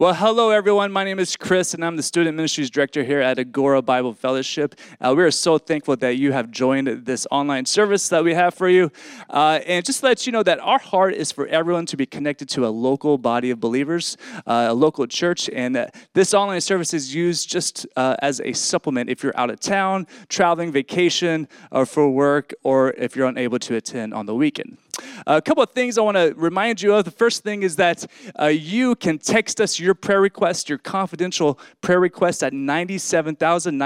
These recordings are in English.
Well, hello, everyone. My name is Chris, and I'm the Student Ministries Director here at Agora Bible Fellowship. Uh, we are so thankful that you have joined this online service that we have for you. Uh, and just to let you know that our heart is for everyone to be connected to a local body of believers, uh, a local church, and this online service is used just uh, as a supplement if you're out of town, traveling, vacation, or for work, or if you're unable to attend on the weekend. A couple of things I want to remind you of. The first thing is that uh, you can text us your prayer request, your confidential prayer request at 97000,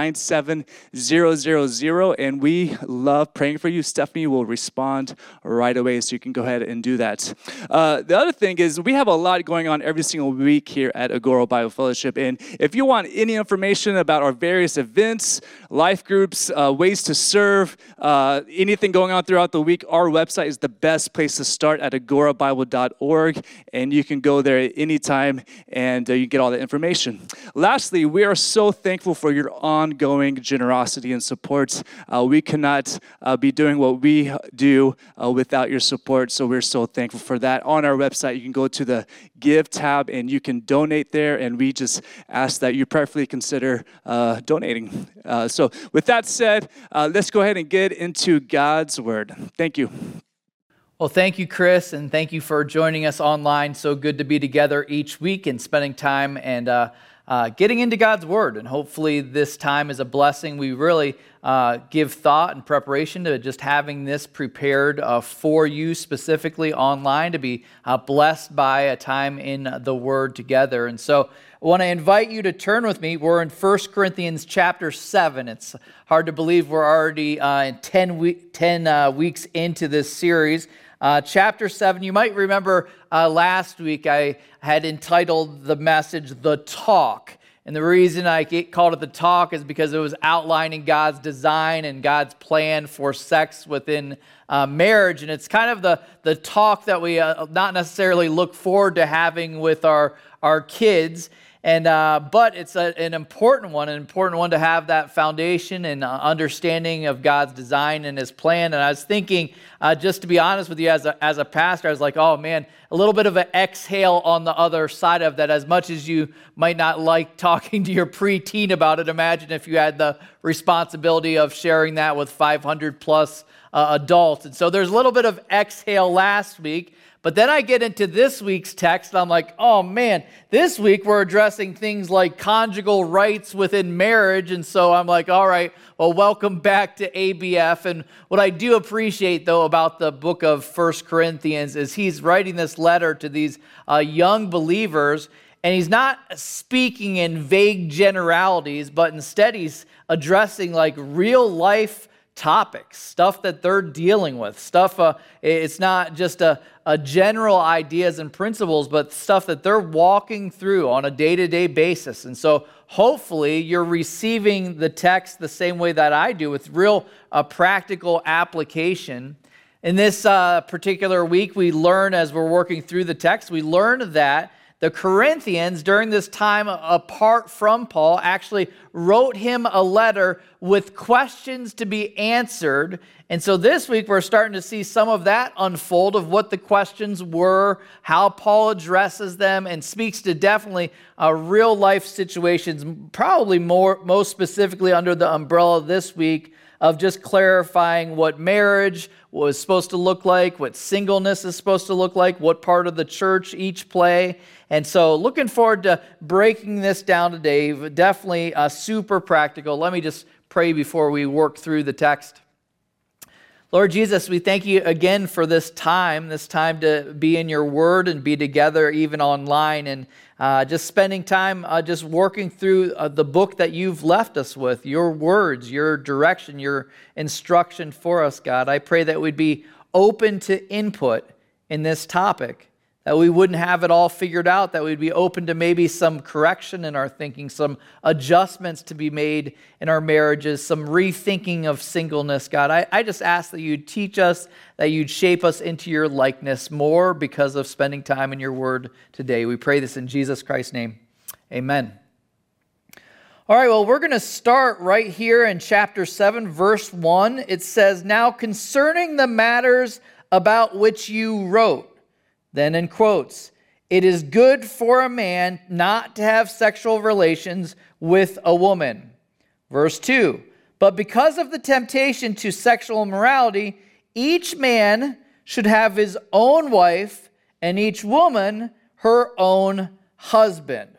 and we love praying for you. Stephanie will respond right away, so you can go ahead and do that. Uh, the other thing is we have a lot going on every single week here at Agora Bible Fellowship, and if you want any information about our various events, life groups, uh, ways to serve, uh, anything going on throughout the week, our website is the best best place to start at agorabible.org, and you can go there at any time and uh, you get all the information. Lastly, we are so thankful for your ongoing generosity and support. Uh, we cannot uh, be doing what we do uh, without your support, so we're so thankful for that. On our website, you can go to the Give tab and you can donate there, and we just ask that you prayerfully consider uh, donating. Uh, so, with that said, let's go ahead and get into God's Word. Thank you. Well, thank you, Chris, and thank you for joining us online. So good to be together each week and spending time and uh, uh, getting into God's Word. And hopefully, this time is a blessing. We really uh, give thought and preparation to just having this prepared uh, for you specifically online to be uh, blessed by a time in the Word together. And so, I want to invite you to turn with me. We're in 1 Corinthians chapter 7. It's hard to believe we're already uh, 10, week, 10 uh, weeks into this series. Uh, chapter 7, you might remember uh, last week I had entitled the message The Talk. And the reason I called it The Talk is because it was outlining God's design and God's plan for sex within uh, marriage. And it's kind of the, the talk that we uh, not necessarily look forward to having with our, our kids. And uh, but it's a, an important one, an important one to have that foundation and uh, understanding of God's design and His plan. And I was thinking, uh, just to be honest with you, as a, as a pastor, I was like, oh man, a little bit of an exhale on the other side of that. As much as you might not like talking to your preteen about it, imagine if you had the responsibility of sharing that with 500 plus uh, adults. And so there's a little bit of exhale last week. But then I get into this week's text, and I'm like, oh man, this week we're addressing things like conjugal rights within marriage. And so I'm like, all right, well, welcome back to ABF. And what I do appreciate, though, about the book of First Corinthians is he's writing this letter to these uh, young believers. And he's not speaking in vague generalities, but instead he's addressing like real life topics, stuff that they're dealing with, stuff, uh, it's not just a, a general ideas and principles, but stuff that they're walking through on a day to day basis. And so hopefully you're receiving the text the same way that I do with real uh, practical application. In this uh, particular week, we learn as we're working through the text, we learn that the Corinthians, during this time apart from Paul, actually wrote him a letter with questions to be answered. And so this week we're starting to see some of that unfold of what the questions were, how Paul addresses them, and speaks to definitely uh, real life situations, probably more, most specifically under the umbrella this week of just clarifying what marriage was supposed to look like, what singleness is supposed to look like, what part of the church each play. And so, looking forward to breaking this down today. Definitely uh, super practical. Let me just pray before we work through the text. Lord Jesus, we thank you again for this time, this time to be in your word and be together even online. And uh, just spending time uh, just working through uh, the book that you've left us with, your words, your direction, your instruction for us, God. I pray that we'd be open to input in this topic that we wouldn't have it all figured out, that we'd be open to maybe some correction in our thinking, some adjustments to be made in our marriages, some rethinking of singleness, God. I, I just ask that you'd teach us, that you'd shape us into your likeness more because of spending time in your word today. We pray this in Jesus Christ's name. Amen. All right, well, we're going to start right here in chapter 7, verse 1. It says, Now concerning the matters about which you wrote, then in quotes, it is good for a man not to have sexual relations with a woman. Verse 2 But because of the temptation to sexual immorality, each man should have his own wife, and each woman her own husband.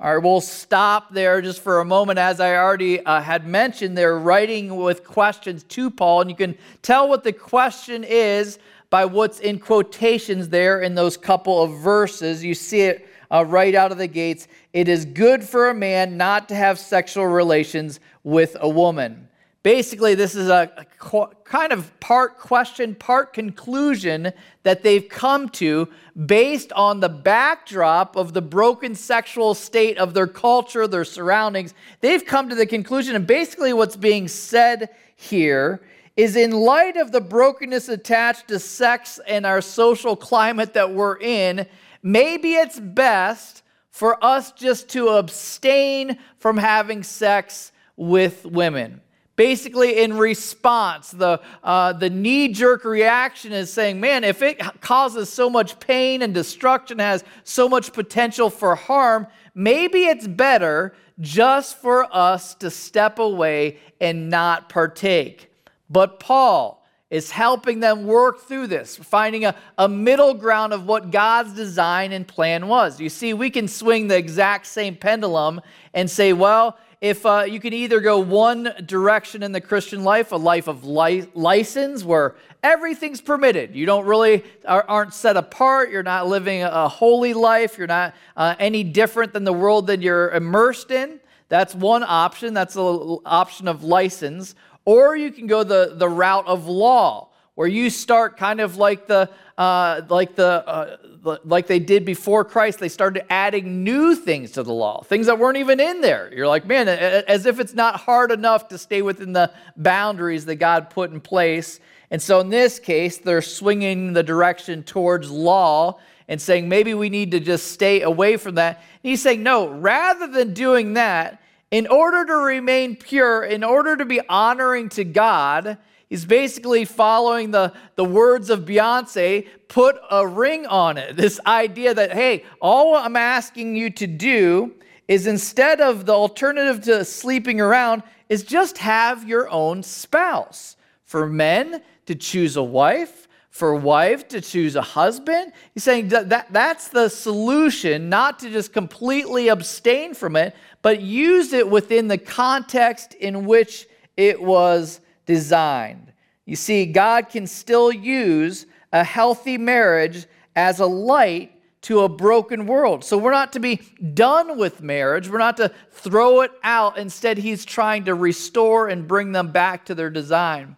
All right, we'll stop there just for a moment. As I already uh, had mentioned, they're writing with questions to Paul, and you can tell what the question is by what's in quotations there in those couple of verses. You see it uh, right out of the gates. It is good for a man not to have sexual relations with a woman. Basically, this is a, a qu- kind of part question, part conclusion that they've come to based on the backdrop of the broken sexual state of their culture, their surroundings. They've come to the conclusion, and basically, what's being said here is in light of the brokenness attached to sex and our social climate that we're in, maybe it's best for us just to abstain from having sex with women. Basically, in response, the, uh, the knee jerk reaction is saying, man, if it causes so much pain and destruction, has so much potential for harm, maybe it's better just for us to step away and not partake. But Paul is helping them work through this, finding a, a middle ground of what God's design and plan was. You see, we can swing the exact same pendulum and say, well, if uh, you can either go one direction in the Christian life, a life of li- license where everything's permitted, you don't really are, not set apart, you're not living a holy life, you're not uh, any different than the world that you're immersed in. That's one option. That's an option of license. Or you can go the, the route of law, where you start kind of like the uh, like the uh, like they did before Christ. They started adding new things to the law, things that weren't even in there. You're like, man, as if it's not hard enough to stay within the boundaries that God put in place. And so in this case, they're swinging the direction towards law and saying maybe we need to just stay away from that. And he's saying, no, rather than doing that, in order to remain pure, in order to be honoring to God, he's basically following the, the words of Beyonce put a ring on it. This idea that, hey, all I'm asking you to do is instead of the alternative to sleeping around, is just have your own spouse. For men to choose a wife, for a wife to choose a husband. He's saying that, that that's the solution, not to just completely abstain from it, but use it within the context in which it was designed. You see, God can still use a healthy marriage as a light to a broken world. So we're not to be done with marriage. We're not to throw it out. Instead, He's trying to restore and bring them back to their design.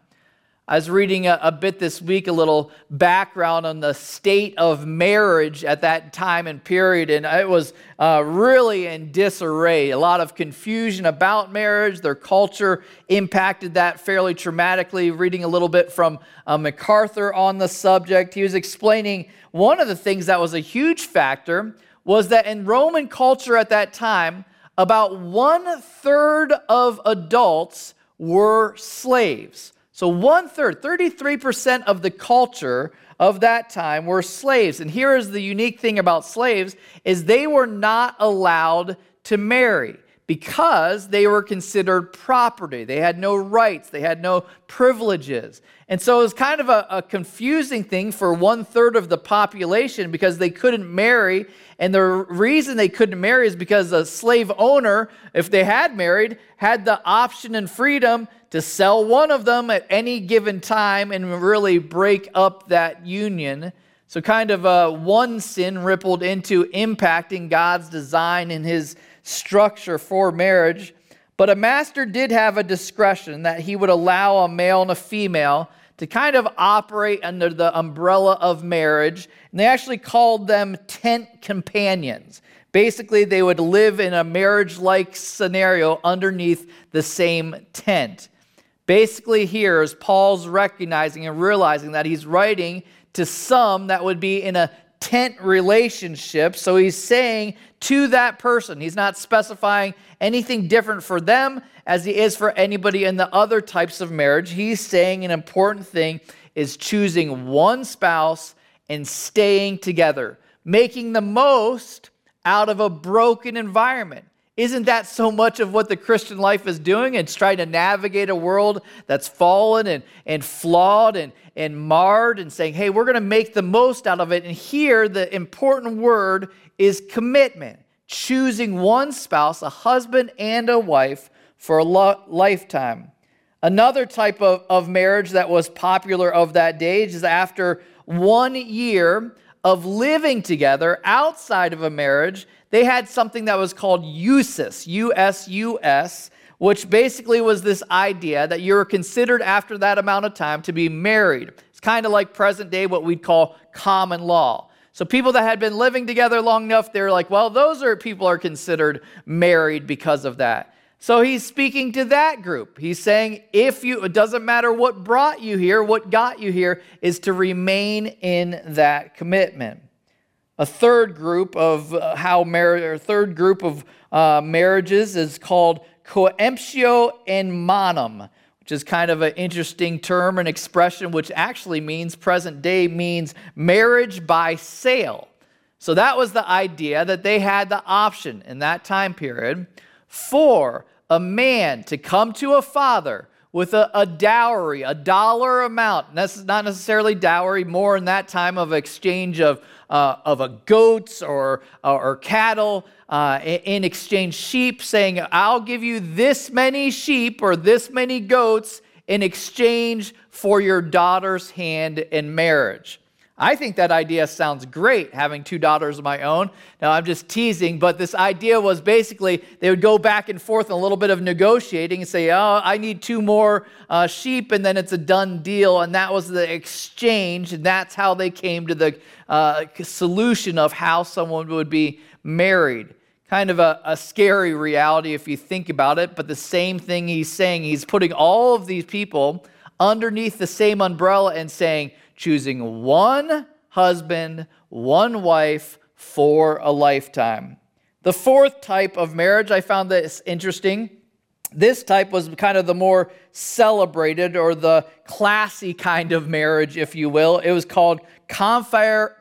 I was reading a, a, bit this week, a little background on the state of marriage at that time and period, and it was uh, really in disarray. A lot of confusion about marriage. Their culture impacted that fairly traumatically. Reading a little bit from uh, MacArthur on the subject, he was explaining one of the things that was a huge factor was that in Roman culture at that time, about one third of adults were slaves. So one third, 33% of the culture of that time were slaves. And here is the unique thing about slaves is they were not allowed to marry because they were considered property. They had no rights, they had no privileges. And so it was kind of a, a confusing thing for one third of the population because they couldn't marry. And the reason they couldn't marry is because a slave owner, if they had married, had the option and freedom to sell one of them at any given time and really break up that union. So, kind of uh, one sin rippled into impacting God's design and his structure for marriage. But a master did have a discretion that he would allow a male and a female to kind of operate under the umbrella of marriage. And they actually called them tent companions. Basically, they would live in a marriage like scenario underneath the same tent. Basically, here is Paul's recognizing and realizing that he's writing to some that would be in a tent relationship. So he's saying to that person, he's not specifying anything different for them as he is for anybody in the other types of marriage. He's saying an important thing is choosing one spouse and staying together. making the most out of a broken environment. Isn't that so much of what the Christian life is doing? It's trying to navigate a world that's fallen and, and flawed and, and marred and saying, hey, we're going to make the most out of it. And here, the important word is commitment choosing one spouse, a husband and a wife, for a lo- lifetime. Another type of, of marriage that was popular of that day is after one year of living together outside of a marriage, they had something that was called usus, U S U S, which basically was this idea that you were considered after that amount of time to be married. It's kind of like present day, what we'd call common law. So people that had been living together long enough, they're like, well, those are people are considered married because of that. So he's speaking to that group. He's saying, if you, it doesn't matter what brought you here, what got you here, is to remain in that commitment. A third group of uh, how marriage, or third group of uh, marriages is called coemptio in manum, which is kind of an interesting term and expression, which actually means present day means marriage by sale. So that was the idea that they had the option in that time period for a man to come to a father with a, a, dowry, a dollar amount. That's not necessarily dowry, more in that time of exchange of, uh, of a goats or, or cattle uh, in exchange sheep, saying, I'll give you this many sheep or this many goats in exchange for your daughter's hand in marriage. I think that idea sounds great, having two daughters of my own. Now, I'm just teasing, but this idea was basically they would go back and forth in a little bit of negotiating and say, Oh, I need two more uh, sheep, and then it's a done deal. And that was the exchange, and that's how they came to the uh, solution of how someone would be married. Kind of a, a scary reality if you think about it, but the same thing he's saying, he's putting all of these people underneath the same umbrella and saying, choosing one husband, one wife for a lifetime. The fourth type of marriage, I found this interesting. This type was kind of the more celebrated or the classy kind of marriage, if you will. It was called confer,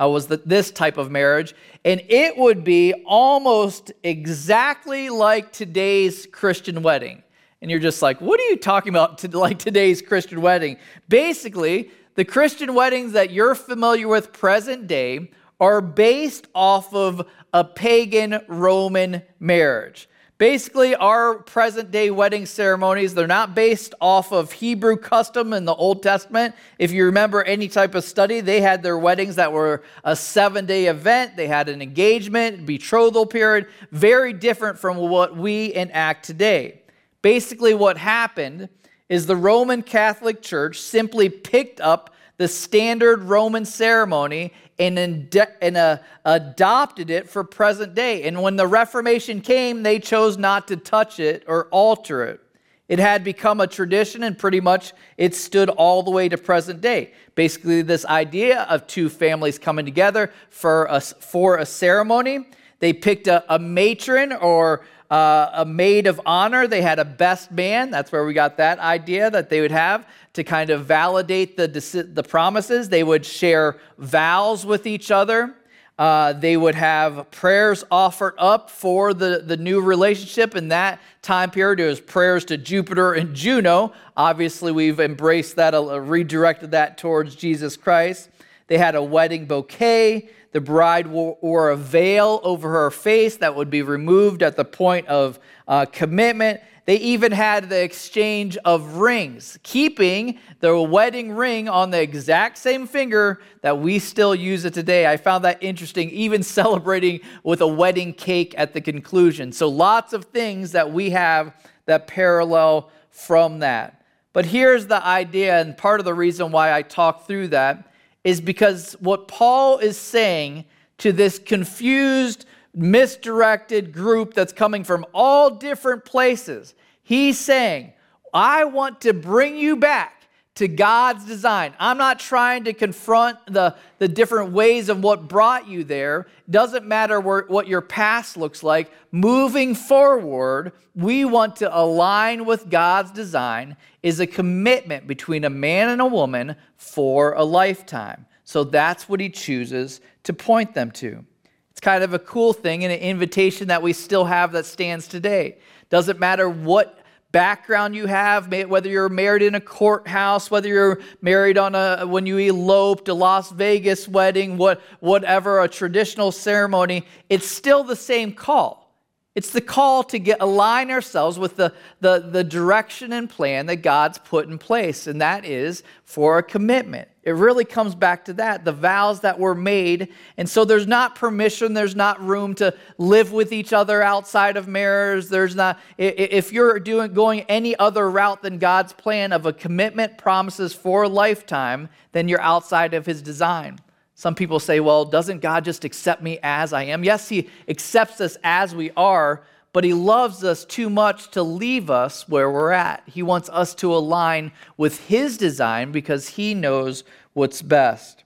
uh, was the, this type of marriage. And it would be almost exactly like today's Christian wedding and you're just like, what are you talking about to like today's Christian wedding? Basically, the Christian weddings that you're familiar with present day are based off of a pagan Roman marriage. Basically, our present day wedding ceremonies, they're not based off of Hebrew custom in the Old Testament. If you remember any type of study, they had their weddings that were a seven day event. They had an engagement, betrothal period, very different from what we enact today. Basically, what happened is the Roman Catholic Church simply picked up the standard Roman ceremony and, and uh, adopted it for present day. And when the Reformation came, they chose not to touch it or alter it. It had become a tradition, and pretty much it stood all the way to present day. Basically, this idea of two families coming together for a, for a ceremony. They picked a, a matron or uh, a maid of honor. They had a best man. That's where we got that idea that they would have to kind of validate the, the promises. They would share vows with each other. Uh, they would have prayers offered up for the, the new relationship. In that time period, it was prayers to Jupiter and Juno. Obviously, we've embraced that, uh, redirected that towards Jesus Christ. They had a wedding bouquet. The bride wore a veil over her face that would be removed at the point of uh, commitment. They even had the exchange of rings, keeping the wedding ring on the exact same finger that we still use it today. I found that interesting, even celebrating with a wedding cake at the conclusion. So, lots of things that we have that parallel from that. But here's the idea, and part of the reason why I talk through that is because what Paul is saying to this confused, misdirected group that's coming from all different places, he's saying, I want to bring you back to God's design. I'm not trying to confront the, the different ways of what brought you there. Doesn't matter where, what your past looks like. Moving forward, we want to align with God's design is a commitment between a man and a woman for a lifetime. So that's what he chooses to point them to. It's kind of a cool thing and an invitation that we still have that stands today. Doesn't matter what background you have, whether you're married in a courthouse, whether you're married on a when you eloped, a Las Vegas wedding, what whatever, a traditional ceremony, it's still the same call. It's the call to get align ourselves with the, the, the direction and plan that God's put in place, and that is for a commitment. It really comes back to that, the vows that were made. And so there's not permission, there's not room to live with each other outside of marriage. There's not if you're doing going any other route than God's plan of a commitment promises for a lifetime, then you're outside of his design. Some people say, well, doesn't God just accept me as I am? Yes, He accepts us as we are, but He loves us too much to leave us where we're at. He wants us to align with His design because He knows what's best.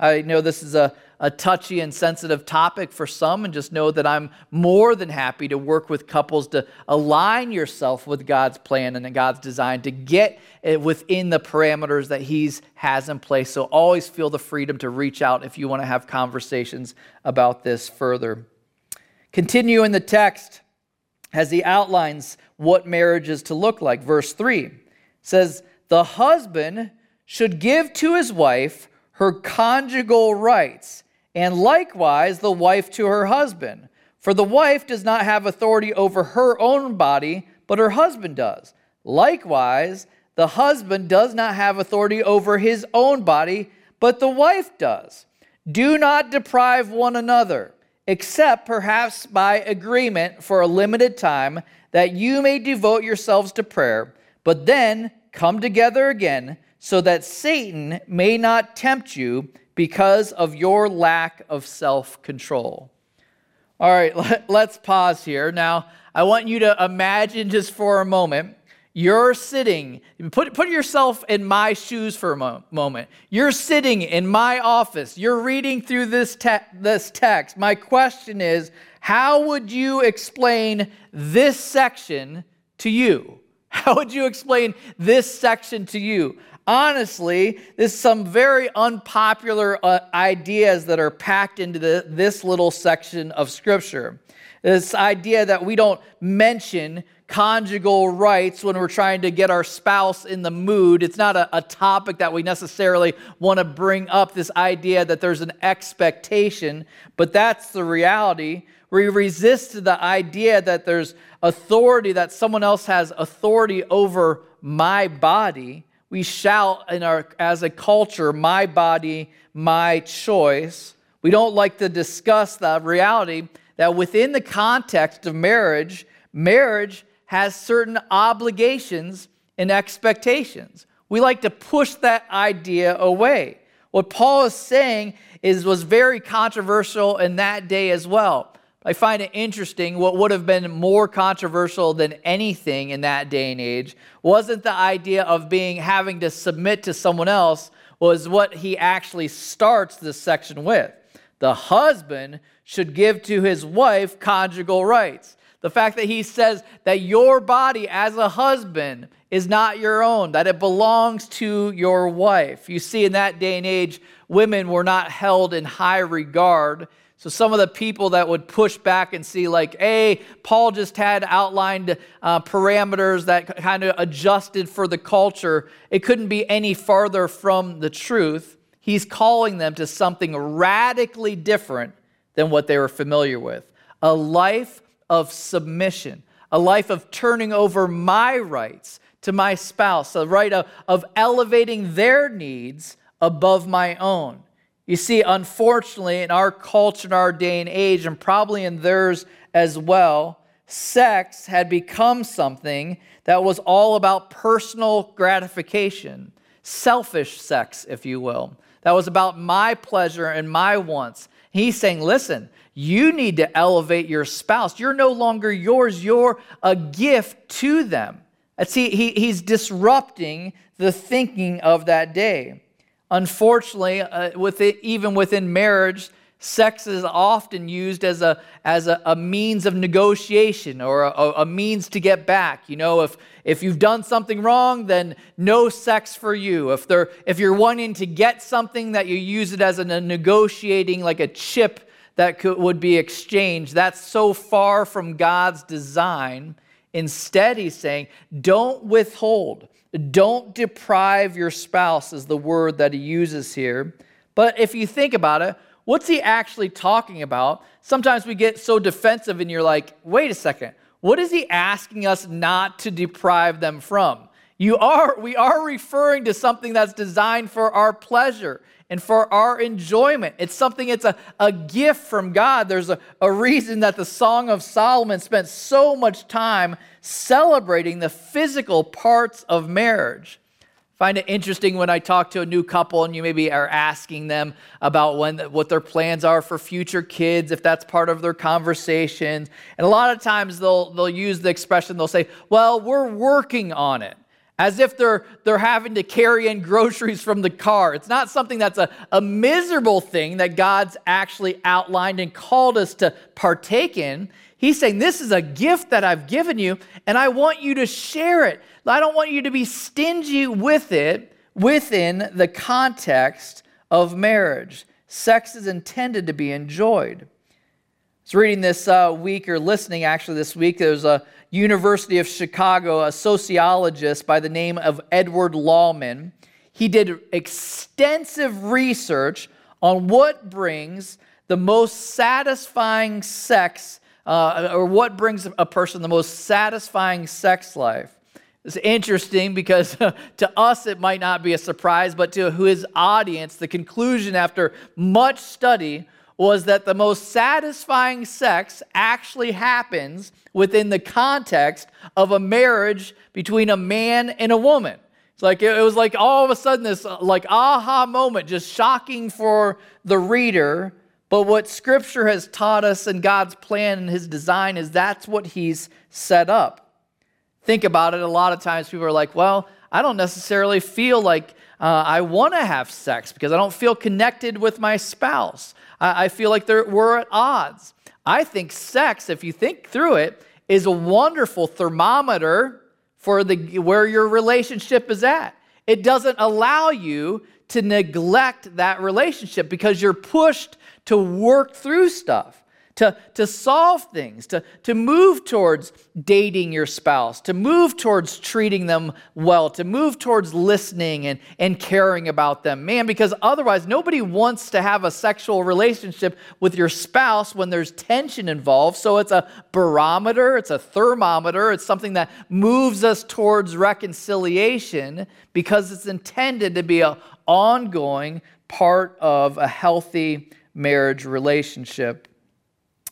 I know this is a a touchy and sensitive topic for some, and just know that I'm more than happy to work with couples to align yourself with God's plan and God's design to get it within the parameters that He has in place. So always feel the freedom to reach out if you want to have conversations about this further. Continue in the text as he outlines what marriage is to look like. Verse 3 says, The husband should give to his wife her conjugal rights and likewise the wife to her husband. For the wife does not have authority over her own body, but her husband does. Likewise, the husband does not have authority over his own body, but the wife does. Do not deprive one another, except perhaps by agreement for a limited time, that you may devote yourselves to prayer, but then come together again, so that Satan may not tempt you because of your lack of self control. All right, let's pause here. Now, I want you to imagine just for a moment you're sitting, put, put yourself in my shoes for a mo- moment. You're sitting in my office, you're reading through this, te- this text. My question is how would you explain this section to you? How would you explain this section to you? honestly, there's some very unpopular uh, ideas that are packed into the, this little section of Scripture. This idea that we don't mention conjugal rights when we're trying to get our spouse in the mood. It's not a, a topic that we necessarily want to bring up, this idea that there's an expectation, but that's the reality. We resist the idea that there's authority, that someone else has authority over my body. We shout in our as a culture my body my choice. We don't like to discuss the reality that within the context of marriage marriage has certain obligations and expectations. We like to push that idea away. What paul is saying is was very controversial in that day as well I find it interesting. What would have been more controversial than anything in that day and age wasn't the idea of being having to submit to someone else, was what he actually starts this section with. The husband should give to his wife conjugal rights. The fact that he says that your body as a husband is not your own, that it belongs to your wife. You see, in that day and age, women were not held in high regard so, some of the people that would push back and see, like, hey, Paul just had outlined uh, parameters that kind of adjusted for the culture, it couldn't be any farther from the truth. He's calling them to something radically different than what they were familiar with a life of submission, a life of turning over my rights to my spouse, a right of, of elevating their needs above my own. You see, unfortunately, in our culture, in our day and age, and probably in theirs as well, sex had become something that was all about personal gratification, selfish sex, if you will. That was about my pleasure and my wants. He's saying, listen, you need to elevate your spouse. You're no longer yours, you're a gift to them. See, he, he's disrupting the thinking of that day. Unfortunately, uh, with it, even within marriage, Sex is often used as a, as a, a means of negotiation or a, a, means to get back. You know, if, if you've done something wrong, then no sex for you. If, they're, if you're wanting to get something, that you use it as a negotiating, like a chip that could, would be exchanged. That's so far from God's design. Instead, he's saying, don't withhold, don't deprive your spouse, is the word that he uses here. But if you think about it, What's he actually talking about? Sometimes we get so defensive and you're like, wait a second, what is he asking us not to deprive them from? You are, we are referring to something that's designed for our pleasure and for our enjoyment. It's something, it's a, a gift from God. There's a, a reason that the Song of Solomon spent so much time celebrating the physical parts of marriage find it interesting when I talk to a new couple and you maybe are asking them about when what their plans are for future kids, if that's part of their conversations. And a lot of times they'll they'll use the expression they'll say, "Well, we're working on it." As if they're they're having to carry in groceries from the car. It's not something that's a, a miserable thing that God's actually outlined and called us to partake in. He's saying, This is a gift that I've given you, and I want you to share it. I don't want you to be stingy with it within the context of marriage. Sex is intended to be enjoyed. Was reading this uh, week, or listening actually this week. there was a University of Chicago, a sociologist by the name of Edward Laumann. He did extensive research on what brings the most satisfying sex uh, or what brings a person the most satisfying sex life. It's interesting because to us it might not be a surprise, but to his audience, the conclusion after much study was that the most satisfying sex actually happens within the context of a marriage between a man and a woman. It's like it was like all of a sudden this uh, like aha moment, just shocking for the reader but what Scripture has taught us and God's plan and His design is that's what He's set up. Think about it. A lot of times people are like, well, I don't necessarily feel like uh, I want to have sex because I don't feel connected with my spouse. I, I feel like we're at odds. I think sex, if you think through it, is a wonderful thermometer for the, where your relationship is at. It doesn't allow you to neglect that relationship because you're pushed to work through stuff, to, to solve things, to, to move towards dating your spouse, to move towards treating them well, to move towards listening and, and caring about them. Man, because otherwise, nobody wants to have a sexual relationship with your spouse when there's tension involved. So it's a barometer, it's a thermometer, it's something that moves us towards reconciliation because it's intended to be an ongoing part of a healthy marriage relationship.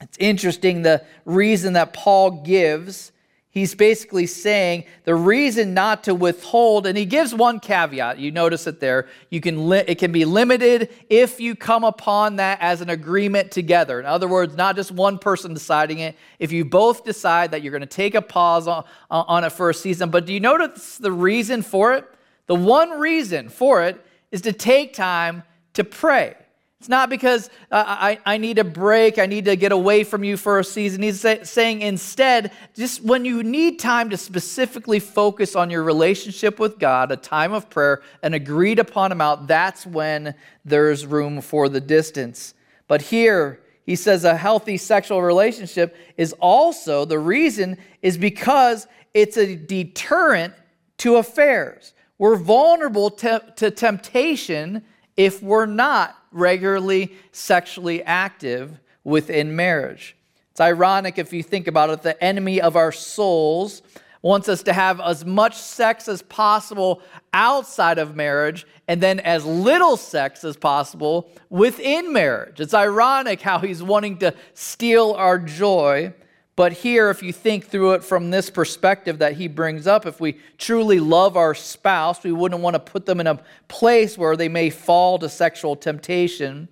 It's interesting the reason that Paul gives. He's basically saying the reason not to withhold, and he gives one caveat. You notice it there. You can li- it can be limited if you come upon that as an agreement together. In other words, not just one person deciding it. If you both decide that you're going to take a pause on, on it for a season, but do you notice the reason for it? The one reason for it is to take time to pray. It's not because uh, I, I need a break, I need to get away from you for a season. He's say, saying instead, just when you need time to specifically focus on your relationship with God, a time of prayer, an agreed upon amount, that's when there's room for the distance. But here, he says a healthy sexual relationship is also the reason is because it's a deterrent to affairs. We're vulnerable to, to temptation if we're not regularly sexually active within marriage. It's ironic if you think about it, the enemy of our souls wants us to have as much sex as possible outside of marriage and then as little sex as possible within marriage. It's ironic how he's wanting to steal our joy but here, if you think through it from this perspective that he brings up, if we truly love our spouse, we wouldn't want to put them in a place where they may fall to sexual temptation.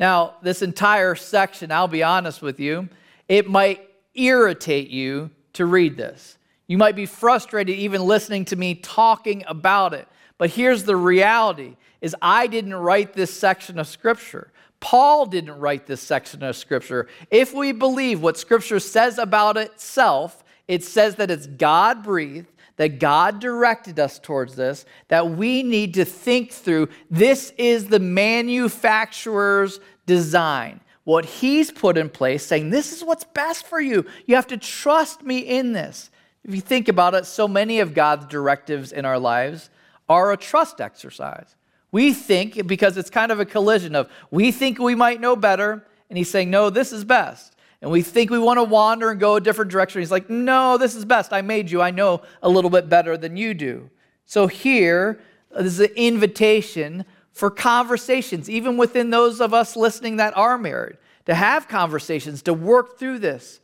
Now, this entire section, I'll be honest with you, it might irritate you to read this. You might be frustrated even listening to me talking about it. But here's the reality is I didn't write this section of scripture. Paul didn't write this section of Scripture. If we believe what Scripture says about itself, it says that it's God breathed, that God directed us towards this, that we need to think through this is the manufacturer's design. What he's put in place, saying, This is what's best for you. You have to trust me in this. If you think about it, so many of God's directives in our lives are a trust exercise. We think, because it's kind of a collision of we think we might know better, and he's saying, no, this is best. And we think we want to wander and go a different direction. He's like, no, this is best. I made you. I know a little bit better than you do. So here, uh, this is an invitation for conversations, even within those of us listening that are married, to have conversations, to work through this.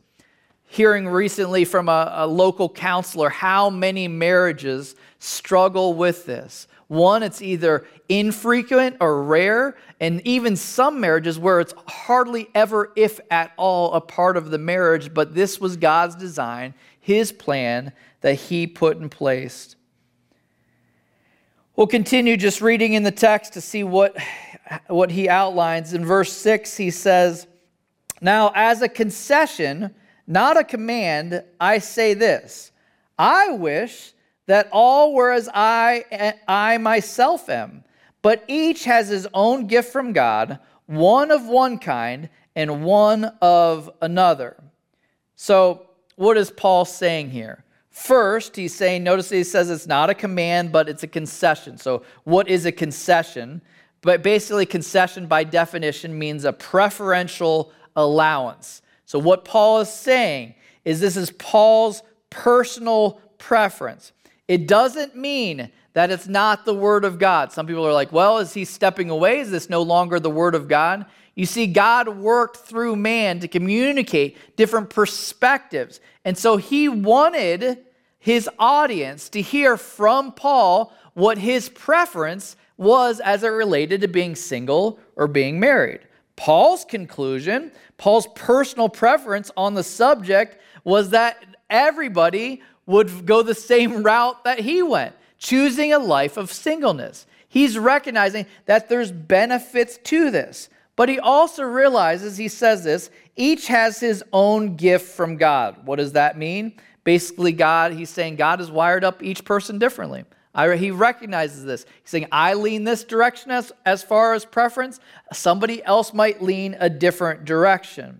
Hearing recently from a, a local counselor how many marriages struggle with this. One, it's either infrequent or rare, and even some marriages where it's hardly ever, if at all, a part of the marriage, but this was God's design, His plan that He put in place. We'll continue just reading in the text to see what, what He outlines. In verse 6, He says, Now, as a concession, not a command, I say this I wish that all were as I, I myself am. But each has his own gift from God, one of one kind and one of another. So, what is Paul saying here? First, he's saying, notice he says it's not a command, but it's a concession. So, what is a concession? But basically, concession by definition means a preferential allowance. So, what Paul is saying is this is Paul's personal preference. It doesn't mean that it's not the Word of God. Some people are like, well, is he stepping away? Is this no longer the Word of God? You see, God worked through man to communicate different perspectives. And so he wanted his audience to hear from Paul what his preference was as it related to being single or being married. Paul's conclusion, Paul's personal preference on the subject was that everybody would go the same route that he went, choosing a life of singleness. He's recognizing that there's benefits to this. But he also realizes, he says this, each has his own gift from God. What does that mean? Basically, God, he's saying God has wired up each person differently. I, he recognizes this. He's saying, I lean this direction as, as far as preference. Somebody else might lean a different direction.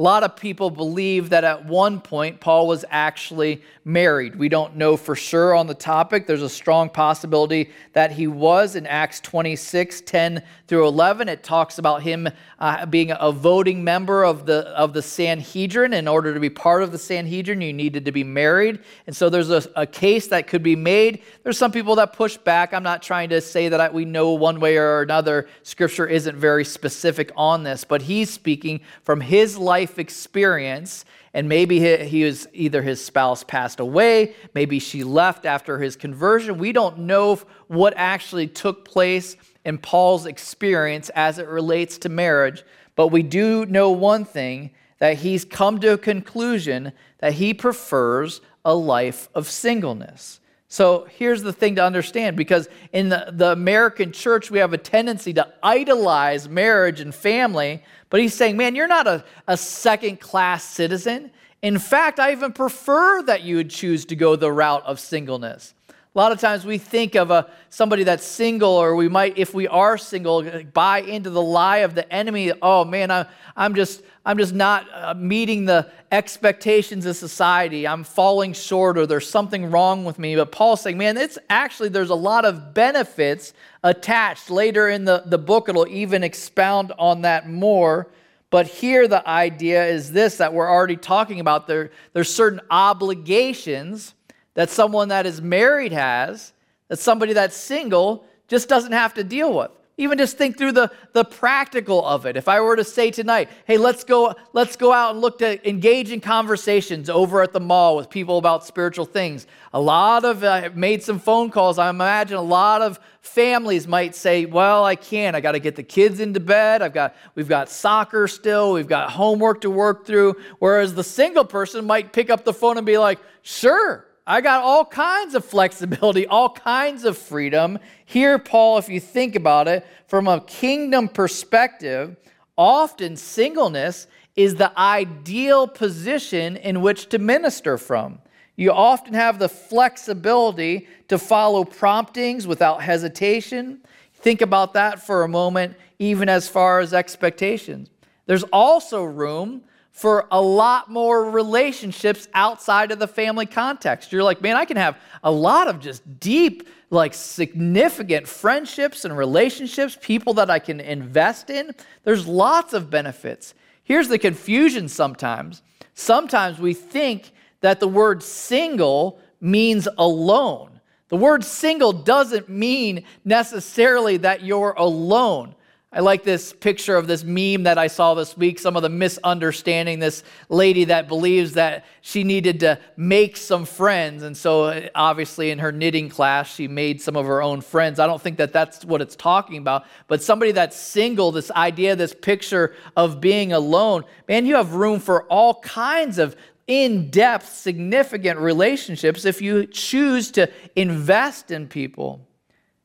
A lot of people believe that at one point Paul was actually married. We don't know for sure on the topic. There's a strong possibility that he was in Acts 26 10 through 11. It talks about him uh, being a voting member of the, of the Sanhedrin. In order to be part of the Sanhedrin, you needed to be married. And so there's a, a case that could be made. There's some people that push back. I'm not trying to say that we know one way or another. Scripture isn't very specific on this, but he's speaking from his life experience and maybe he was either his spouse passed away, maybe she left after his conversion. We don't know what actually took place in Paul's experience as it relates to marriage, but we do know one thing that he's come to a conclusion that he prefers a life of singleness. So here's the thing to understand because in the, the American church, we have a tendency to idolize marriage and family but he's saying, man, you're not a, a second class citizen. In fact, I even prefer that you would choose to go the route of singleness. A lot of times we think of a somebody that's single, or we might, if we are single, buy into the lie of the enemy. Oh man, I'm, I'm just I'm just not uh, meeting the expectations of society. I'm falling short, or there's something wrong with me. But Paul's saying, man, it's actually there's a lot of benefits attached. Later in the, the book, it'll even expound on that more. But here the idea is this that we're already talking about. There, there's certain obligations that someone that is married has that somebody that's single just doesn't have to deal with. Even just think through the, the practical of it. If I were to say tonight, hey, let's go, let's go out and look to engage in conversations over at the mall with people about spiritual things. A lot of, I uh, made some phone calls. I imagine a lot of families might say, well, I can't. I got to get the kids into bed. I've got, we've got soccer still. We've got homework to work through. Whereas the single person might pick up the phone and be like, sure, I got all kinds of flexibility, all kinds of freedom. Here, Paul, if you think about it from a kingdom perspective, often singleness is the ideal position in which to minister from. You often have the flexibility to follow promptings without hesitation. Think about that for a moment, even as far as expectations. There's also room for a lot more relationships outside of the family context. You're like, man, I can have a lot of just deep, like significant friendships and relationships, people that I can invest in. There's lots of benefits. Here's the confusion sometimes. Sometimes we think that the word single means alone. The word single doesn't mean necessarily that you're alone. I like this picture of this meme that I saw this week, some of the misunderstanding. This lady that believes that she needed to make some friends. And so, uh, obviously, in her knitting class, she made some of her own friends. I don't think that that's what it's talking about. But somebody that's single, this idea, this picture of being alone, man, you have room for all kinds of in depth, significant relationships if you choose to invest in people.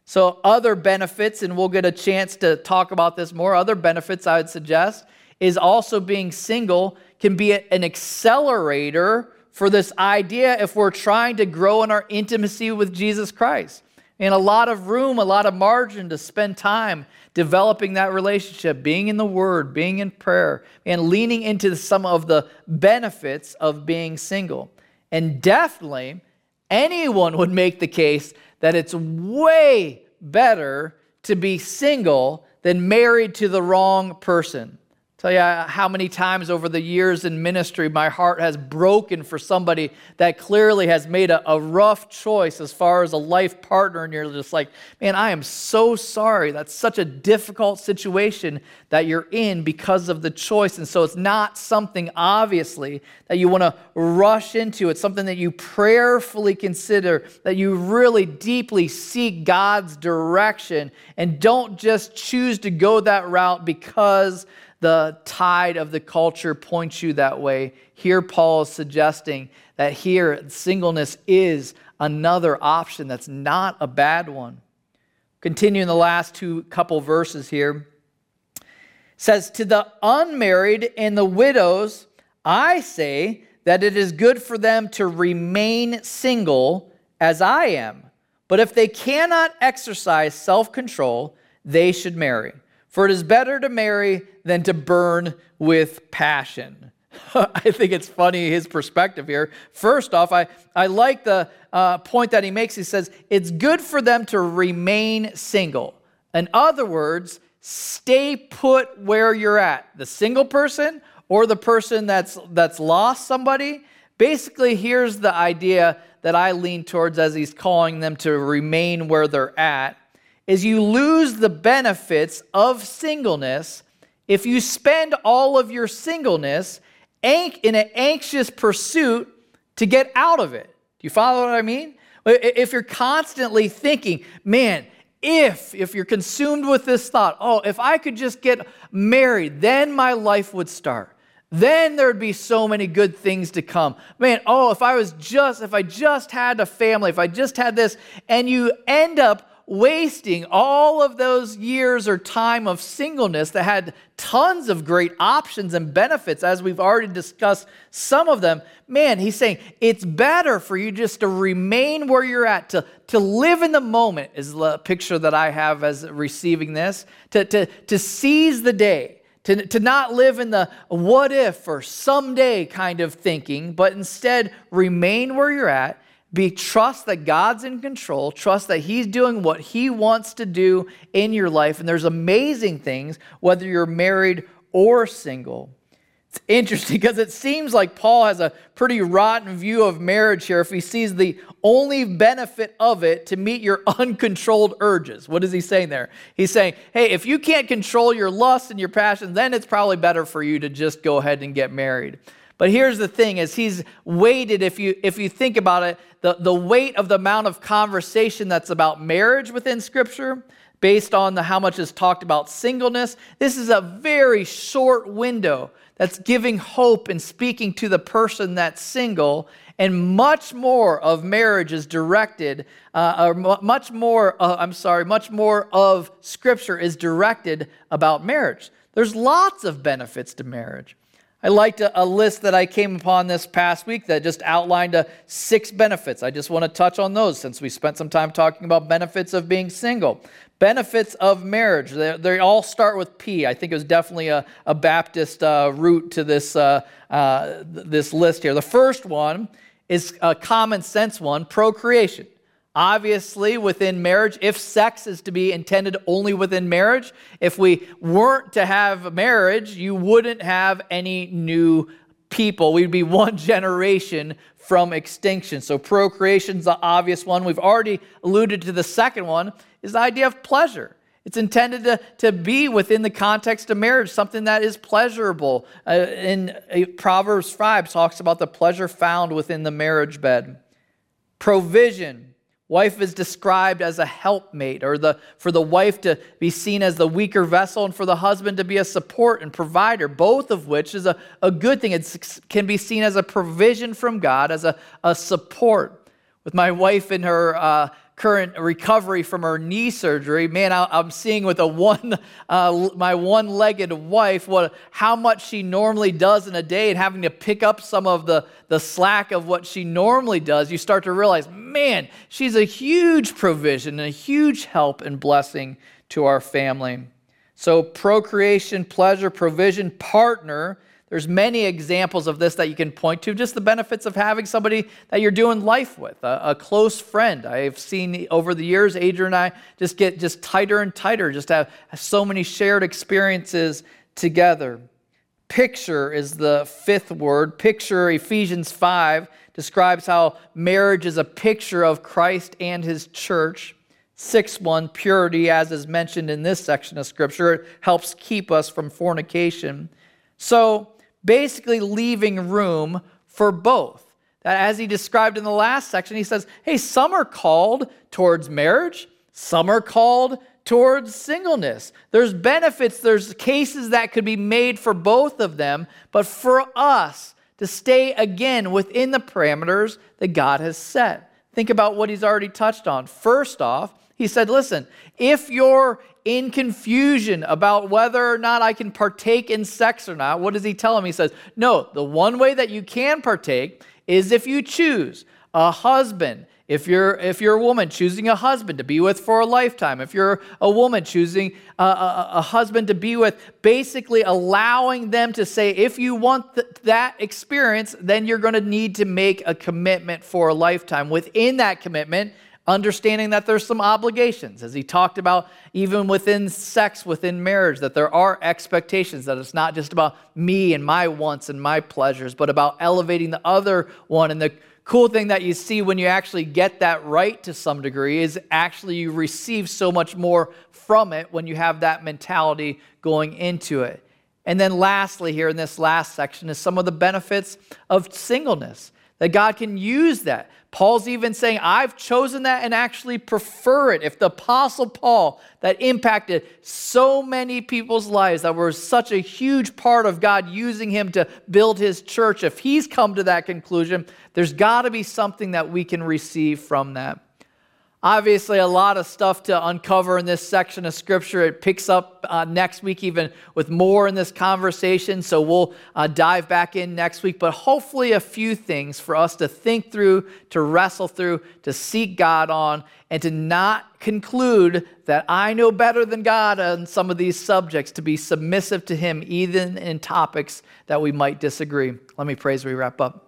So, other benefits, and we'll get a chance to talk about this more, other benefits I would suggest is also being single can be an accelerator for this idea if we're trying to grow in our intimacy with Jesus Christ. And a lot of room, a lot of margin to spend time developing that relationship, being in the Word, being in prayer, and leaning into some of the benefits of being single. And definitely, anyone would make the case that it's way better to be single than married to the wrong person tell you how many times over the years in ministry my heart has broken for somebody that clearly has made a, a, rough choice as far as a life partner, and you're just like, man, I am so sorry. That's such a difficult situation that you're in because of the choice. And so it's not something, obviously, that you want to rush into. It's something that you prayerfully consider, that you really deeply seek God's direction, and don't just choose to go that route because the tide of the culture points you that way. Here, Paul is suggesting that here, singleness is another option that's not a bad one. Continuing the last two couple verses here says to the unmarried and the widows i say that it is good for them to remain single as i am but if they cannot exercise self-control they should marry for it is better to marry than to burn with passion. I think it's funny his perspective here. First off, I, I like the uh, point that he makes. He says, it's good for them to remain single. In other words, stay put where you're at. The single person or the person that's, that's lost somebody. Basically, here's the idea that I lean towards as he's calling them to remain where they're at is you lose the benefits of singleness if you spend all of your singleness in an anxious pursuit to get out of it. Do you follow what I mean? If you're constantly thinking, man, if if you're consumed with this thought, oh, if I could just get married, then my life would start. Then there'd be so many good things to come. Man, oh, if I was just if I just had a family, if I just had this and you end up wasting all of those years or time of singleness that had tons of great options and benefits, as we've already discussed some of them, man, he's saying it's better for you just to remain where you're at, to, to live in the moment, is the picture that I have as receiving this, to, to, to seize the day. To, to not live in the what if or someday kind of thinking, but instead remain where you're at be trust that God's in control, trust that He's doing what He wants to do in your life. And there's amazing things, whether you're married or single. It's interesting because it seems like Paul has a pretty rotten view of marriage here if he sees the only benefit of it to meet your uncontrolled urges. What is he saying there? He's saying, hey, if you can't control your lust and your passion, then it's probably better for you to just go ahead and get married. But here's the thing is he's weighted, if you if you think about it, the, the weight of the amount of conversation that's about marriage within Scripture based on the, how much is talked about singleness, this is a very short window that's giving hope and speaking to the person that's single. And much more of marriage is directed, uh, or much more, uh, I'm sorry, much more of Scripture is directed about marriage. There's lots of benefits to marriage. I liked a, a, list that I came upon this past week that just outlined a six benefits. I just want to touch on those since we spent some time talking about benefits of being single. Benefits of marriage. They, they all start with P. I think it was definitely a, a Baptist uh, root to this, uh, uh, this list here. The first one is a common sense one procreation. Obviously, within marriage, if sex is to be intended only within marriage, if we weren't to have marriage, you wouldn't have any new people. We'd be one generation from extinction. So procreation's the obvious one. We've already alluded to the second one is the idea of pleasure. It's intended to, to be within the context of marriage, something that is pleasurable. Uh, in uh, Proverbs 5 talks about the pleasure found within the marriage bed. Provision. Wife is described as a helpmate, or the, for the wife to be seen as the weaker vessel, and for the husband to be a support and provider, both of which is a, a good thing. It can be seen as a provision from God, as a, a support. With my wife in her uh, current recovery from her knee surgery, man, I, am seeing with a one, uh, my one-legged wife, what how much she normally does in a day, and having to pick up some of the the slack of what she normally does. You start to realize, man, she's a huge provision and a huge help and blessing to our family. So procreation, pleasure, provision, partner there's many examples of this that you can point to, just the benefits of having somebody that you're doing life with, a, a close friend. I've seen over the years, Adrian and I just get just tighter and tighter, just have, have so many shared experiences together. Picture is the fifth word. Picture, Ephesians 5, describes how marriage is a picture of Christ and his church. 6 1, purity, as is mentioned in this section of Scripture, helps keep us from fornication. So, basically leaving room for both. That as he described in the last section, he says, hey, some are called towards marriage, some are called towards singleness. There's benefits, there's cases that could be made for both of them, but for us to stay again within the parameters that God has set. Think about what he's already touched on. First off, he said, listen, if you're in confusion about whether or not I can partake in sex or not, what does he tell him? He says, No, the one way that you can partake is if you choose a husband. If you're, if you're a woman choosing a husband to be with for a lifetime, if you're a woman choosing a, a, a husband to be with, basically allowing them to say, if you want th- that experience, then you're going to need to make a commitment for a lifetime. Within that commitment, understanding that there's some obligations, as he talked about, even within sex, within marriage, that there are expectations, that it's not just about me and my wants and my pleasures, but about elevating the other one. And the cool thing that you see when you actually get that right to some degree is actually you receive so much more from it when you have that mentality going into it. And then, lastly, here in this last section, is some of the benefits of singleness that God can use that. Paul's even saying, I've chosen that and actually prefer it. If the Apostle Paul, that impacted so many people's lives, that were such a huge part of God using him to build his church, if he's come to that conclusion, there's got to be something that we can receive from that. Obviously, a lot of stuff to uncover in this section of scripture. It picks up uh, next week, even with more in this conversation. So we'll uh, dive back in next week. But hopefully, a few things for us to think through, to wrestle through, to seek God on, and to not conclude that I know better than God on some of these subjects, to be submissive to Him, even in topics that we might disagree. Let me pray as we wrap up.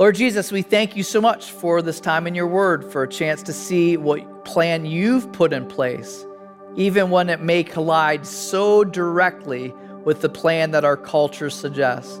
Lord Jesus, we thank you so much for this time in your word, for a chance to see what plan you've put in place, even when it may collide so directly with the plan that our culture suggests.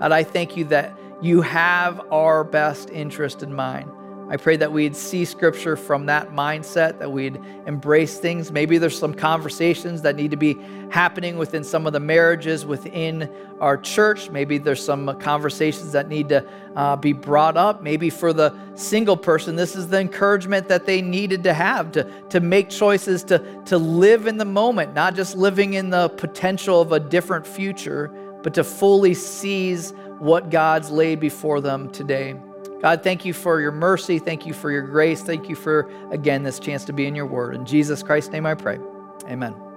And I thank you that you have our best interest in mind. I pray that we'd see scripture from that mindset, that we'd embrace things. Maybe there's some conversations that need to be happening within some of the marriages within our church. Maybe there's some conversations that need to uh, be brought up. Maybe for the single person, this is the encouragement that they needed to have to, to make choices to, to live in the moment, not just living in the potential of a different future, but to fully seize what God's laid before them today. God, thank you for your mercy. Thank you for your grace. Thank you for, again, this chance to be in your word. In Jesus Christ's name I pray. Amen.